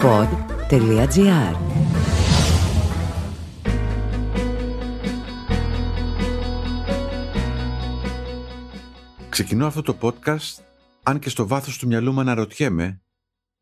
pod.gr Ξεκινώ αυτό το podcast αν και στο βάθος του μυαλού μου αναρωτιέμαι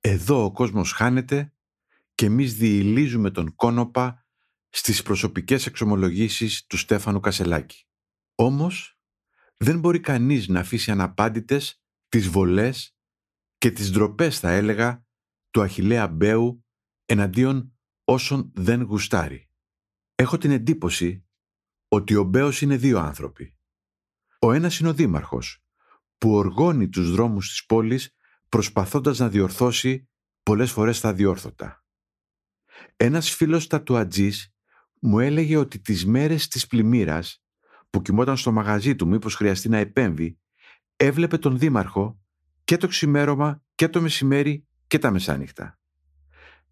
εδώ ο κόσμος χάνεται και εμείς διηλίζουμε τον κόνοπα στις προσωπικές εξομολογήσεις του Στέφανου Κασελάκη. Όμως δεν μπορεί κανείς να αφήσει αναπάντητες τις βολές και τις ντροπές θα έλεγα του Αχιλέα Μπέου εναντίον όσων δεν γουστάρει. Έχω την εντύπωση ότι ο Μπέος είναι δύο άνθρωποι. Ο ένας είναι ο δήμαρχος που οργώνει τους δρόμους της πόλης προσπαθώντας να διορθώσει πολλές φορές τα διόρθωτα. Ένας φίλος τατουατζής μου έλεγε ότι τις μέρες της πλημμύρας που κοιμόταν στο μαγαζί του μήπως χρειαστεί να επέμβει έβλεπε τον δήμαρχο και το ξημέρωμα και το μεσημέρι και τα μεσάνυχτα.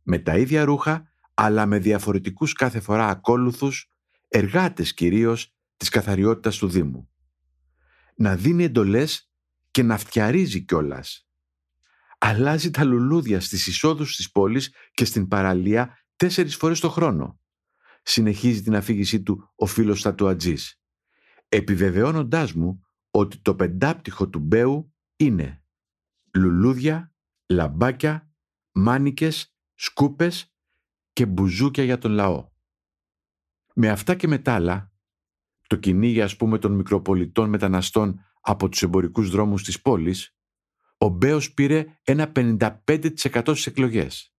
Με τα ίδια ρούχα αλλά με διαφορετικούς κάθε φορά ακόλουθους εργάτες κυρίως της καθαριότητας του Δήμου. Να δίνει εντολές και να φτιαρίζει κιόλας. Αλλάζει τα λουλούδια στις εισόδους της πόλης και στην παραλία τέσσερις φορές το χρόνο. Συνεχίζει την αφήγησή του ο φίλος Τατουατζής, επιβεβαιώνοντάς μου ότι το πεντάπτυχο του Μπέου είναι λουλούδια, λαμπάκια, μάνικες, σκούπες και μπουζούκια για τον λαό. Με αυτά και με άλλα, το κυνήγι ας πούμε των μικροπολιτών μεταναστών από τους εμπορικούς δρόμους της πόλης, ο Μπέος πήρε ένα 55% στις εκλογές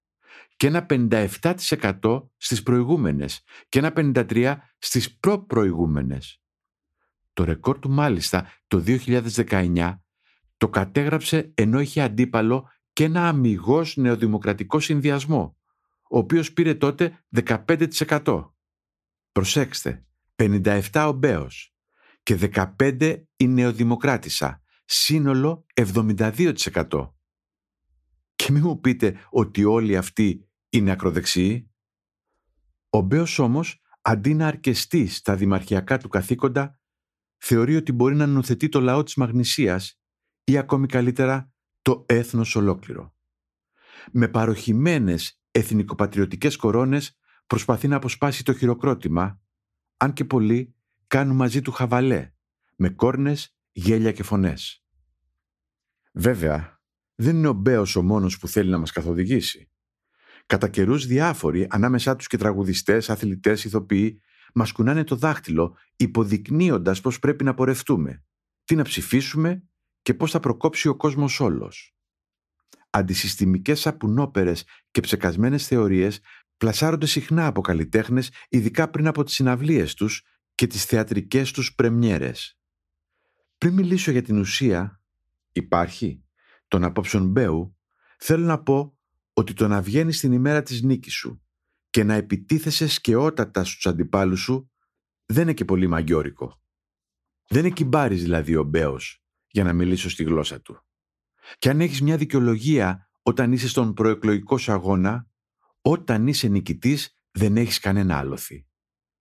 και ένα 57% στις προηγούμενες και ένα 53% στις προ-προηγούμενες. Το ρεκόρ του μάλιστα το 2019 το κατέγραψε ενώ είχε αντίπαλο και ένα αμυγός νεοδημοκρατικό συνδυασμό, ο οποίος πήρε τότε 15%. Προσέξτε, 57 ο Μπέος και 15 η νεοδημοκράτησα, σύνολο 72%. Και μην μου πείτε ότι όλοι αυτοί είναι ακροδεξιοί. Ο Μπέος όμως, αντί να αρκεστεί στα δημαρχιακά του καθήκοντα, θεωρεί ότι μπορεί να νοθετεί το λαό της Μαγνησίας ή ακόμη καλύτερα το έθνος ολόκληρο. Με παροχημένες εθνικοπατριωτικές κορώνες προσπαθεί να αποσπάσει το χειροκρότημα, αν και πολλοί κάνουν μαζί του χαβαλέ, με κόρνες, γέλια και φωνές. Βέβαια, δεν είναι ο Μπέος ο μόνος που θέλει να μας καθοδηγήσει. Κατά καιρούς διάφοροι, ανάμεσά τους και τραγουδιστές, αθλητές, ηθοποιοί, μας κουνάνε το δάχτυλο, υποδεικνύοντας πώς πρέπει να πορευτούμε, τι να ψηφίσουμε και πώς θα προκόψει ο κόσμος όλος. Αντισυστημικές σαπουνόπερες και ψεκασμένες θεωρίες πλασάρονται συχνά από καλλιτέχνες, ειδικά πριν από τις συναυλίες τους και τις θεατρικές τους πρεμιέρες. Πριν μιλήσω για την ουσία, υπάρχει, των απόψεων Μπέου, θέλω να πω ότι το να βγαίνει την ημέρα της νίκης σου και να επιτίθεσαι σκαιότατα στους αντιπάλους σου δεν είναι και πολύ μαγιόρικο. Δεν εκυμπάρεις δηλαδή ο Μπέος για να μιλήσω στη γλώσσα του. Και αν έχεις μια δικαιολογία όταν είσαι στον προεκλογικό σου αγώνα, όταν είσαι νικητής δεν έχεις κανένα άλοθη.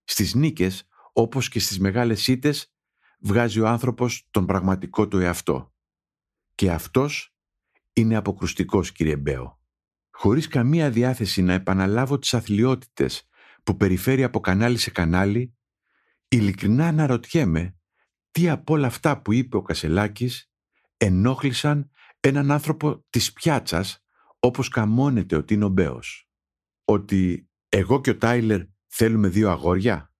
Στις νίκες, όπως και στις μεγάλες ήττες, βγάζει ο άνθρωπος τον πραγματικό του εαυτό. Και αυτός είναι αποκρουστικός κύριε Μπέο. Χωρίς καμία διάθεση να επαναλάβω τις αθλειότητες που περιφέρει από κανάλι σε κανάλι, ειλικρινά αναρωτιέμαι τι από όλα αυτά που είπε ο Κασελάκης ενόχλησαν έναν άνθρωπο της πιάτσας όπως καμώνεται ότι είναι ο Μπέος. Ότι εγώ και ο Τάιλερ θέλουμε δύο αγόρια.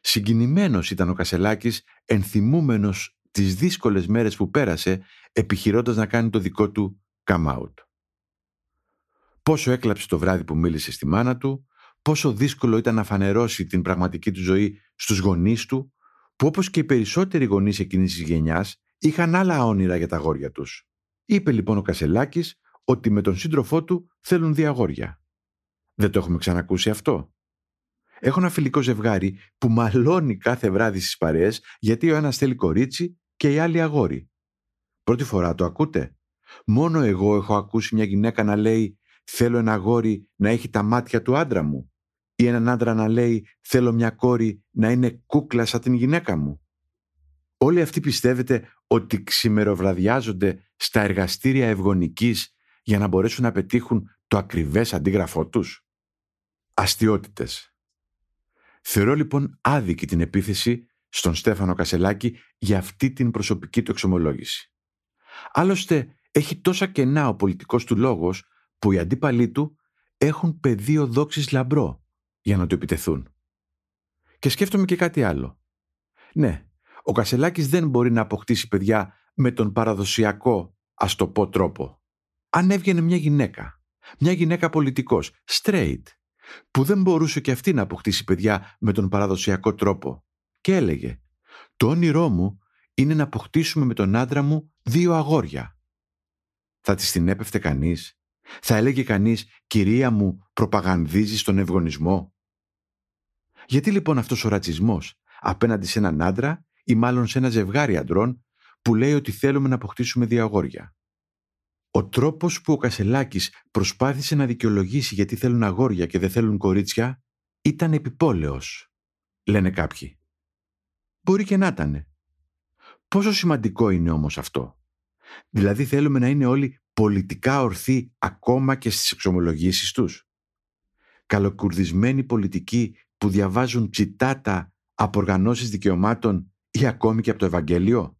Συγκινημένος ήταν ο Κασελάκης ενθυμούμενος τις δύσκολες μέρες που πέρασε επιχειρώντας να κάνει το δικό του come out. Πόσο έκλαψε το βράδυ που μίλησε στη μάνα του, πόσο δύσκολο ήταν να φανερώσει την πραγματική του ζωή στους γονείς του, που όπως και οι περισσότεροι γονείς εκείνης της γενιάς είχαν άλλα όνειρα για τα αγόρια τους. Είπε λοιπόν ο Κασελάκης ότι με τον σύντροφό του θέλουν δύο αγόρια. Δεν το έχουμε ξανακούσει αυτό. Έχω ένα φιλικό ζευγάρι που μαλώνει κάθε βράδυ στις παρέες γιατί ο ένας θέλει κορίτσι και η άλλη αγόρι. Πρώτη φορά το ακούτε; Μόνο εγώ έχω ακούσει μια γυναίκα να λέει «Θέλω ένα αγόρι να έχει τα μάτια του άντρα μου» ή έναν άντρα να λέει «Θέλω μια κόρη να είναι κούκλα σαν την γυναίκα μου». Όλοι αυτοί πιστεύετε ότι ξημεροβραδιάζονται στα εργαστήρια ευγονικής για να μπορέσουν να πετύχουν το ακριβές αντίγραφό τους; Αστιότητες. Θεωρώ λοιπόν άδικη την επίθεση στον Στέφανο Κασελάκη για αυτή την προσωπική του εξομολόγηση. Άλλωστε έχει τόσα κενά ο πολιτικός του λόγος που οι αντίπαλοι του έχουν πεδίο δόξης λαμπρό για να το επιτεθούν. Και σκέφτομαι και κάτι άλλο. Ναι, ο Κασελάκης δεν μπορεί να αποκτήσει παιδιά με τον παραδοσιακό, ας το πω, τρόπο. Αν έβγαινε μια γυναίκα, μια γυναίκα πολιτικός, straight, που δεν μπορούσε και αυτή να αποκτήσει παιδιά με τον παραδοσιακό τρόπο και έλεγε «Το όνειρό μου είναι να αποκτήσουμε με τον άντρα μου δύο αγόρια». Θα της την έπεφτε κανείς; Θα έλεγε κανείς «Κυρία μου, προπαγανδίζεις τον ευγονισμό». Γιατί λοιπόν αυτός ο ρατσισμός απέναντι σε έναν άντρα ή μάλλον σε ένα ζευγάρι αντρών που λέει ότι θέλουμε να αποκτήσουμε δύο αγόρια. Ο τρόπος που ο Κασελάκης προσπάθησε να δικαιολογήσει γιατί θέλουν αγόρια και δεν θέλουν κορίτσια ήταν επιπόλαιος, λένε κάποιοι. Μπορεί και να ήταν. Πόσο σημαντικό είναι όμως αυτό; Δηλαδή θέλουμε να είναι όλοι πολιτικά ορθοί ακόμα και στις εξομολογήσεις τους; Καλοκουρδισμένοι πολιτικοί που διαβάζουν τσιτάτα από οργανώσεις δικαιωμάτων ή ακόμη και από το Ευαγγέλιο.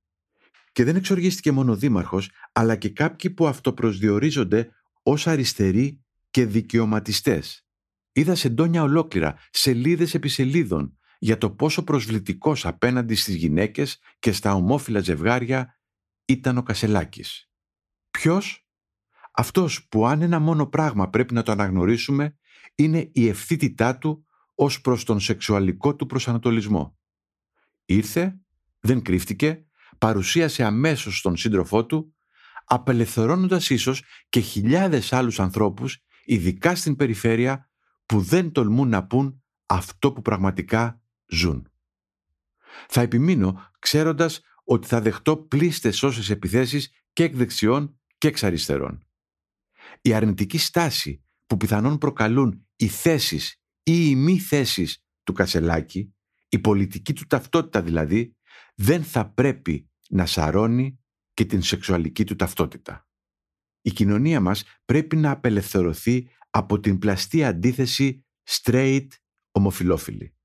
Και δεν εξοργίστηκε μόνο ο Δήμαρχος, αλλά και κάποιοι που αυτοπροσδιορίζονται ως αριστεροί και δικαιωματιστές. Είδα σεντόνια ολόκληρα, σελίδες επί σελίδων, για το πόσο προσβλητικός απέναντι στις γυναίκες και στα ομόφυλα ζευγάρια ήταν ο Κασελάκης. Ποιος; Αυτός που αν ένα μόνο πράγμα πρέπει να το αναγνωρίσουμε είναι η ευθύτητά του ως προς τον σεξουαλικό του προσανατολισμό. Ήρθε, δεν κρύφτηκε, παρουσίασε αμέσως τον σύντροφό του, απελευθερώνοντας ίσως και χιλιάδες άλλους ανθρώπους, ειδικά στην περιφέρεια, που δεν τολμούν να πούν αυτό που πραγματικά ζουν. Θα επιμείνω ξέροντας ότι θα δεχτώ πλήστες όσες επιθέσεις και εκ δεξιών και εξ αριστερών. Η αρνητική στάση που πιθανόν προκαλούν οι θέσεις ή οι μη θέσεις του Κασελάκη, η πολιτική του ταυτότητα δηλαδή, δεν θα πρέπει να σαρώνει και την σεξουαλική του ταυτότητα. Η κοινωνία μας πρέπει να απελευθερωθεί από την πλαστή αντίθεση straight ομοφιλόφιλη.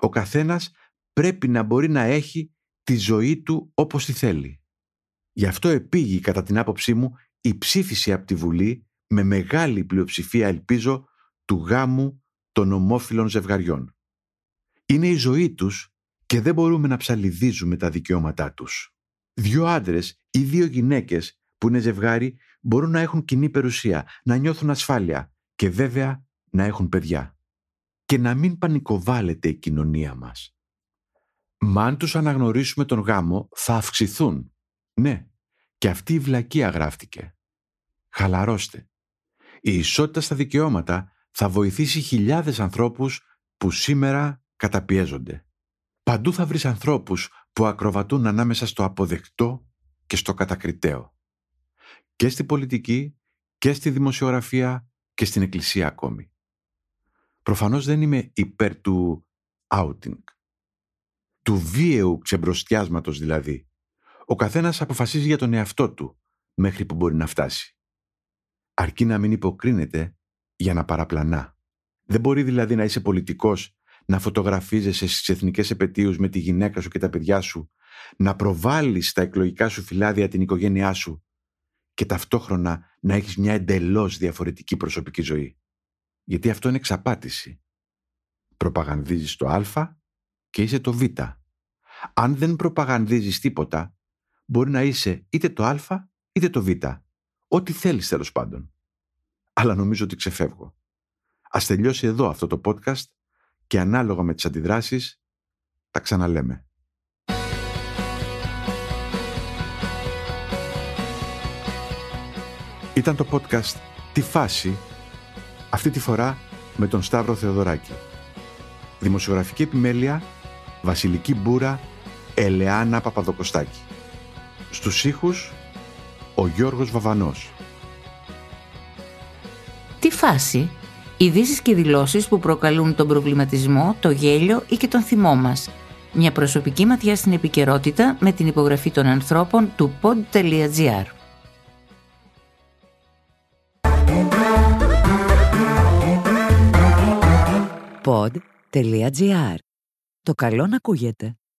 Ο καθένας πρέπει να μπορεί να έχει τη ζωή του όπως τη θέλει. Γι' αυτό επήγει κατά την άποψή μου η ψήφιση από τη Βουλή με μεγάλη πλειοψηφία ελπίζω του γάμου των ομόφυλων ζευγαριών. Είναι η ζωή τους και δεν μπορούμε να ψαλιδίζουμε τα δικαιώματά τους. Δύο άντρες ή δύο γυναίκες που είναι ζευγάρι μπορούν να έχουν κοινή περιουσία, να νιώθουν ασφάλεια και βέβαια να έχουν παιδιά. Και να μην πανικοβάλλεται η κοινωνία μας. Μα αν τους αναγνωρίσουμε τον γάμο θα αυξηθούν. Ναι, και αυτή η βλακεία γράφτηκε. Χαλαρώστε. Η ισότητα στα δικαιώματα θα βοηθήσει χιλιάδες ανθρώπους που σήμερα καταπιέζονται. Παντού θα βρεις ανθρώπους που ακροβατούν ανάμεσα στο αποδεκτό και στο κατακριτέο. Και στη πολιτική και στη δημοσιογραφία και στην εκκλησία ακόμη. Προφανώς δεν είμαι υπέρ του outing. Του βίαιου ξεμπροστιάσματος δηλαδή. Ο καθένας αποφασίζει για τον εαυτό του μέχρι που μπορεί να φτάσει. Αρκεί να μην υποκρίνεται για να παραπλανά. Δεν μπορεί δηλαδή να είσαι πολιτικός να φωτογραφίζεσαι στις εθνικές επαιτίους με τη γυναίκα σου και τα παιδιά σου, να προβάλλεις στα εκλογικά σου φυλάδια την οικογένειά σου και ταυτόχρονα να έχεις μια εντελώς διαφορετική προσωπική ζωή. Γιατί αυτό είναι εξαπάτηση. Προπαγανδίζεις το α και είσαι το β. Αν δεν προπαγανδίζεις τίποτα, μπορεί να είσαι είτε το α είτε το β. Ό,τι θέλεις τέλος πάντων. Αλλά νομίζω ότι ξεφεύγω. Ας τελειώσει εδώ αυτό το podcast και ανάλογα με τις αντιδράσεις τα ξαναλέμε. Ήταν το podcast «Τη φάση» αυτή τη φορά με τον Σταύρο Θεοδωράκη. Δημοσιογραφική επιμέλεια Βασιλική Μπούρα Ελεάνα Παπαδοκοστάκη. Στους ήχους ο Γιώργος Βαβανός αυτή φάση, ειδήσεις και δηλώσεις που προκαλούν τον προβληματισμό, το γέλιο ή και τον θυμό μας. Μια προσωπική ματιά στην επικαιρότητα με την υπογραφή των ανθρώπων του pod.gr. Pod.gr. Το καλό να ακούγεται.